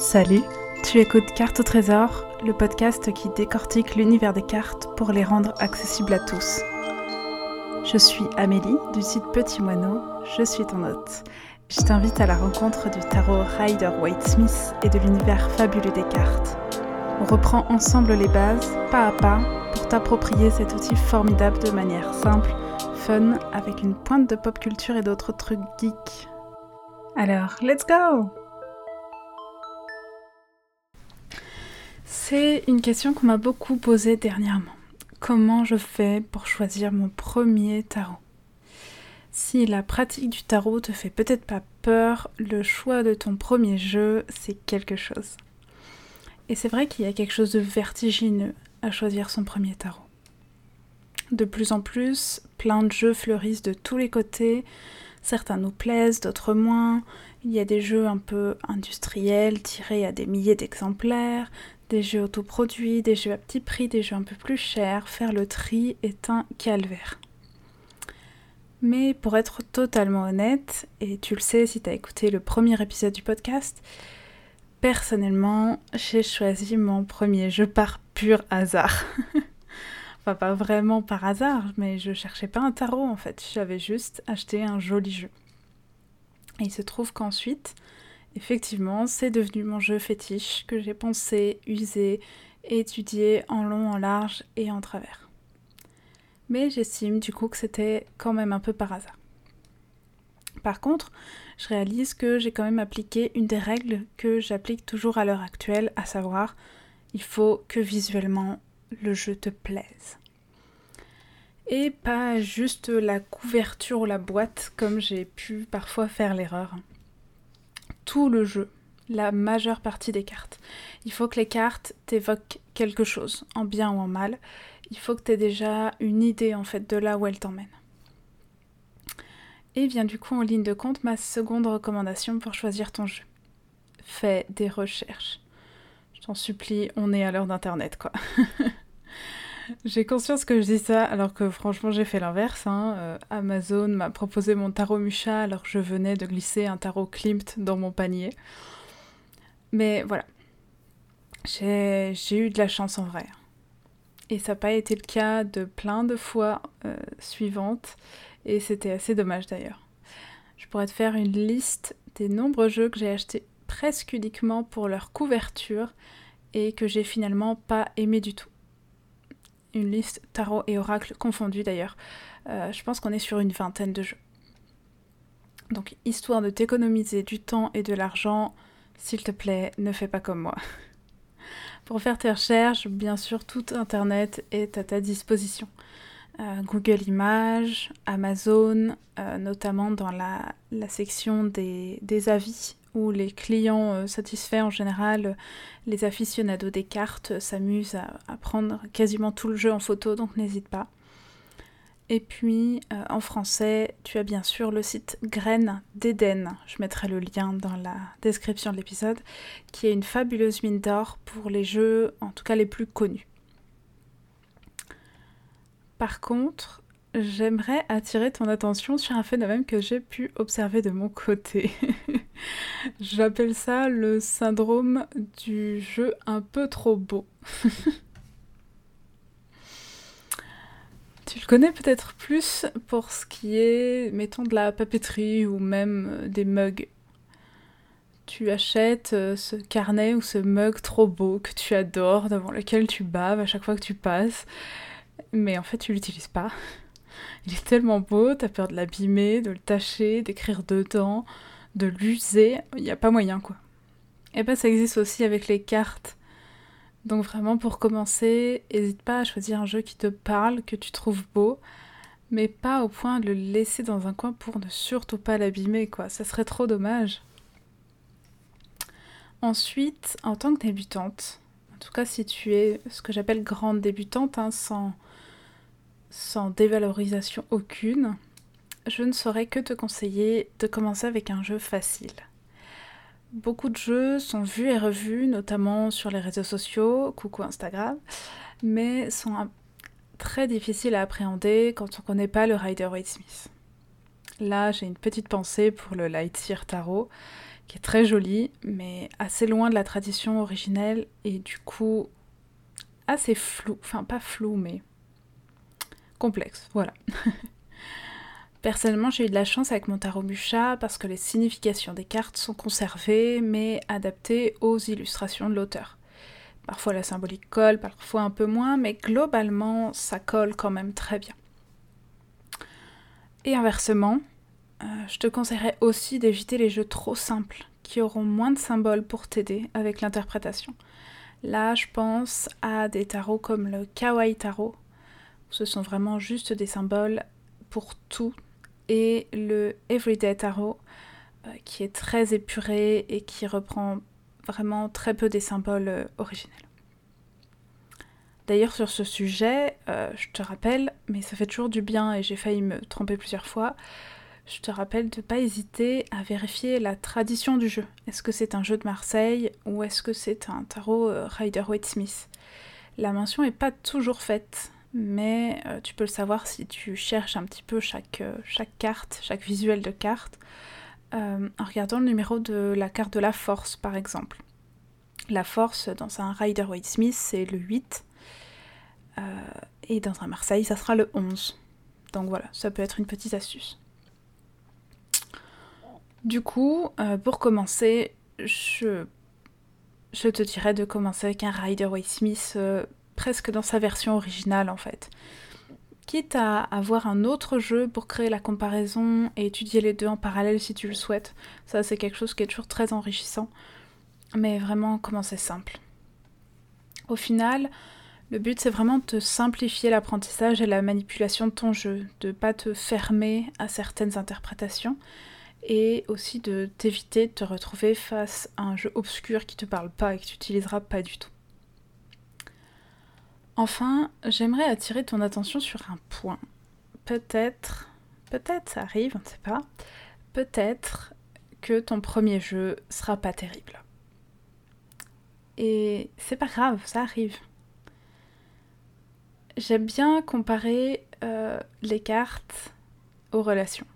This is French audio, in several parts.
Salut, tu écoutes Carte au Trésor, le podcast qui décortique l'univers des cartes pour les rendre accessibles à tous. Je suis Amélie du site Petit Moineau, je suis ton hôte. Je t'invite à la rencontre du tarot Rider White Smith et de l'univers fabuleux des cartes. On reprend ensemble les bases, pas à pas, pour t'approprier cet outil formidable de manière simple, fun, avec une pointe de pop culture et d'autres trucs geeks. Alors, let's go C'est une question qu'on m'a beaucoup posée dernièrement. Comment je fais pour choisir mon premier tarot? Si la pratique du tarot te fait peut-être pas peur, le choix de ton premier jeu, c'est quelque chose. Et c'est vrai qu'il y a quelque chose de vertigineux à choisir son premier tarot. De plus en plus, plein de jeux fleurissent de tous les côtés. Certains nous plaisent, d'autres moins. Il y a des jeux un peu industriels, tirés à des milliers d'exemplaires, des jeux autoproduits, des jeux à petit prix, des jeux un peu plus chers, faire le tri est un calvaire. Mais pour être totalement honnête, et tu le sais si tu as écouté le premier épisode du podcast, personnellement, j'ai choisi mon premier jeu par pur hasard. enfin, pas vraiment par hasard, mais je cherchais pas un tarot en fait, j'avais juste acheté un joli jeu. Et il se trouve qu'ensuite, Effectivement, c'est devenu mon jeu fétiche que j'ai pensé, usé, étudié en long, en large et en travers. Mais j'estime du coup que c'était quand même un peu par hasard. Par contre, je réalise que j'ai quand même appliqué une des règles que j'applique toujours à l'heure actuelle, à savoir, il faut que visuellement le jeu te plaise. Et pas juste la couverture ou la boîte comme j'ai pu parfois faire l'erreur le jeu, la majeure partie des cartes. Il faut que les cartes t'évoquent quelque chose, en bien ou en mal. Il faut que tu aies déjà une idée en fait de là où elles t'emmènent. Et vient du coup en ligne de compte ma seconde recommandation pour choisir ton jeu. Fais des recherches. Je t'en supplie, on est à l'heure d'internet quoi. J'ai conscience que je dis ça alors que franchement j'ai fait l'inverse. Hein. Euh, Amazon m'a proposé mon tarot Mucha alors que je venais de glisser un tarot Klimt dans mon panier. Mais voilà. J'ai eu de la chance en vrai. Et ça n'a pas été le cas de plein de fois euh, suivantes. Et c'était assez dommage d'ailleurs. Je pourrais te faire une liste des nombreux jeux que j'ai achetés presque uniquement pour leur couverture et que j'ai finalement pas aimé du tout une liste tarot et oracle confondus d'ailleurs. Euh, je pense qu'on est sur une vingtaine de jeux. Donc histoire de t'économiser du temps et de l'argent, s'il te plaît, ne fais pas comme moi. Pour faire tes recherches, bien sûr, tout Internet est à ta disposition. Euh, Google Images, Amazon, euh, notamment dans la, section des, avis où les clients euh, satisfaits en général, les aficionados des cartes s'amusent à, prendre quasiment tout le jeu en photo, donc n'hésite pas. Et puis euh, en français, tu as bien sûr le site Graines d'Éden, je mettrai le lien dans la description de l'épisode, qui est une fabuleuse mine d'or pour les jeux, en tout cas les plus connus. Par contre, j'aimerais attirer ton attention sur un phénomène que j'ai pu observer de mon côté. J'appelle ça le syndrome du jeu un peu trop beau. tu le connais peut-être plus pour ce qui est, mettons, de la papeterie ou même des mugs. Tu achètes euh, ce carnet ou ce mug trop beau que tu adores, devant lequel tu baves à chaque fois que tu passes, mais en fait tu l'utilises pas. Il est tellement beau, t'as peur de l'abîmer, de le tâcher, d'écrire dedans, de l'user. Il n'y a pas moyen, quoi. Et ben ça existe aussi avec les cartes. Donc vraiment, pour commencer, n'hésite pas à choisir un jeu qui te parle, que tu trouves beau, mais pas au point de le laisser dans un coin pour ne surtout pas l'abîmer, quoi. Ça serait trop dommage. Ensuite, en tant que débutante, en tout cas si tu es ce que j'appelle grande débutante, hein, sans sans dévalorisation aucune, je ne saurais que te conseiller de commencer avec un jeu facile. Beaucoup de jeux sont vus et revus, notamment sur les réseaux sociaux, coucou Instagram, mais sont très difficiles à appréhender quand on ne connaît pas le Rider Waite Smith. Là, j'ai une petite pensée pour le Lightyear Tarot, qui est très joli, mais assez loin de la tradition originelle et du coup assez flou, enfin pas flou, mais complexe, voilà. Personnellement, j'ai eu de la chance avec mon tarot Mucha parce que les significations des cartes sont conservées mais adaptées aux illustrations de l'auteur. Parfois la symbolique colle, parfois un peu moins, mais globalement ça colle quand même très bien. Et inversement, euh, je te conseillerais aussi d'éviter les jeux trop simples qui auront moins de symboles pour t'aider avec l'interprétation. Là, je pense à des tarots comme le Kawaii Tarot, ce sont vraiment juste des symboles pour tout, et le Everyday Tarot, euh, qui est très épuré et qui reprend vraiment très peu des symboles euh, originels. D'ailleurs, sur ce sujet, euh, je te rappelle, mais ça fait toujours du bien et j'ai failli me tromper plusieurs fois, je te rappelle de ne pas hésiter à vérifier la tradition du jeu. Est-ce que c'est un jeu de Marseille ou est-ce que c'est un tarot Rider-Waite-Smith La mention n'est pas toujours faite, mais euh, tu peux le savoir si tu cherches un petit peu chaque, chaque carte, chaque visuel de carte, en regardant le numéro de la carte de la force, par exemple. La force dans un Rider-Waite-Smith, c'est le 8. Euh, et dans un Marseille, ça sera le 11. Donc voilà, ça peut être une petite astuce. Du coup, euh, pour commencer, je, te dirais de commencer avec un Rider Waite Smith euh, presque dans sa version originale en fait. Quitte à avoir un autre jeu pour créer la comparaison et étudier les deux en parallèle si tu le souhaites. Ça, c'est quelque chose qui est toujours très enrichissant. Mais vraiment, commencer simple. Au final, le but, c'est vraiment de simplifier l'apprentissage et la manipulation de ton jeu, de ne pas te fermer à certaines interprétations et aussi de t'éviter de te retrouver face à un jeu obscur qui te parle pas et que tu n'utiliseras pas du tout. Enfin, j'aimerais attirer ton attention sur un point. Peut-être, peut-être ça arrive, on ne sait pas, peut-être que ton premier jeu sera pas terrible. Et c'est pas grave, ça arrive. J'aime bien comparer euh, les cartes aux relations.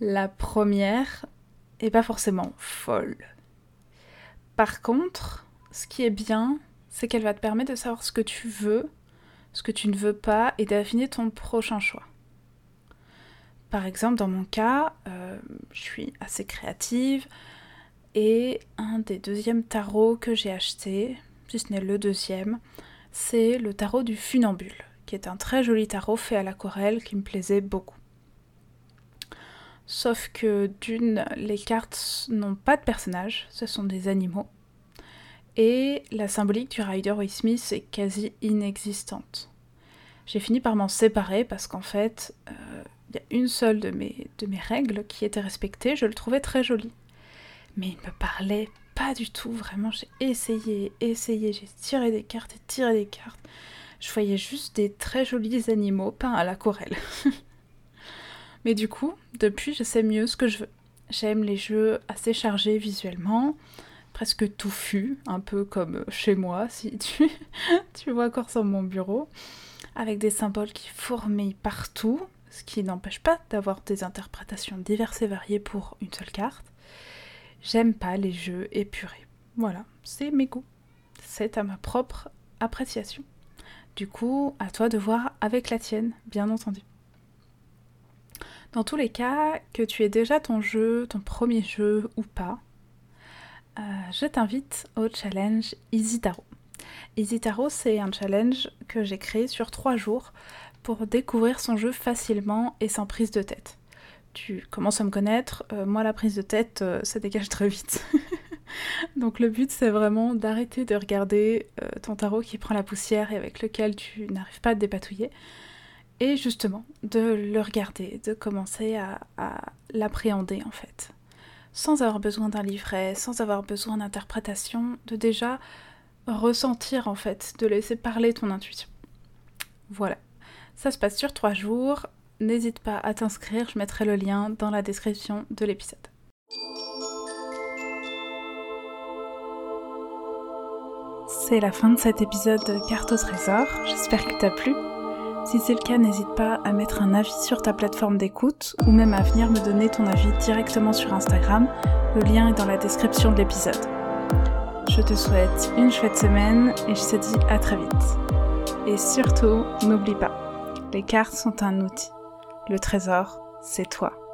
La première est pas forcément folle. Par contre, ce qui est bien, c'est qu'elle va te permettre de savoir ce que tu veux, ce que tu ne veux pas et d'affiner ton prochain choix. Par exemple, dans mon cas, euh, je suis assez créative et un des deuxièmes tarots que j'ai acheté, si ce n'est le deuxième, c'est le tarot du funambule, qui est un très joli tarot fait à l'aquarelle qui me plaisait beaucoup. Sauf que d'une, les cartes n'ont pas de personnages, ce sont des animaux. Et la symbolique du Rider Waite Smith est quasi inexistante. J'ai fini par m'en séparer parce qu'en fait, euh, il y a une seule de mes, de mes règles qui était respectée, je le trouvais très joli. Mais il me parlait pas du tout, vraiment, j'ai essayé, essayé, j'ai tiré des cartes et tiré des cartes. Je voyais juste des très jolis animaux peints à l'aquarelle. Mais du coup, depuis, je sais mieux ce que je veux. J'aime les jeux assez chargés visuellement, presque touffus, un peu comme chez moi, si tu, tu vois encore sur mon bureau, avec des symboles qui fourmillent partout, ce qui n'empêche pas d'avoir des interprétations diverses et variées pour une seule carte. J'aime pas les jeux épurés. Voilà, c'est mes goûts. C'est à ma propre appréciation. Du coup, à toi de voir avec la tienne, bien entendu. Dans tous les cas, que tu aies déjà ton jeu, ton premier jeu ou pas, euh, je t'invite au challenge Easy Tarot. Easy Tarot, c'est un challenge que j'ai créé sur trois jours pour découvrir son jeu facilement et sans prise de tête tu commences à me connaître, euh, moi la prise de tête, euh, ça dégage très vite. Donc le but c'est vraiment d'arrêter de regarder euh, ton tarot qui prend la poussière et avec lequel tu n'arrives pas à te dépatouiller. Et justement, de le regarder, de commencer à l'appréhender en fait. Sans avoir besoin d'un livret, sans avoir besoin d'interprétation, de déjà ressentir en fait, de laisser parler ton intuition. Voilà. Ça se passe sur trois jours n'hésite pas à t'inscrire, je mettrai le lien dans la description de l'épisode. C'est la fin de cet épisode de Carte au trésor, j'espère que t'as plu. Si c'est le cas, n'hésite pas à mettre un avis sur ta plateforme d'écoute ou même à venir me donner ton avis directement sur Instagram. Le lien est dans la description de l'épisode. Je te souhaite une chouette semaine et je te dis à très vite. Et surtout, n'oublie pas, les cartes sont un outil. Le trésor, c'est toi.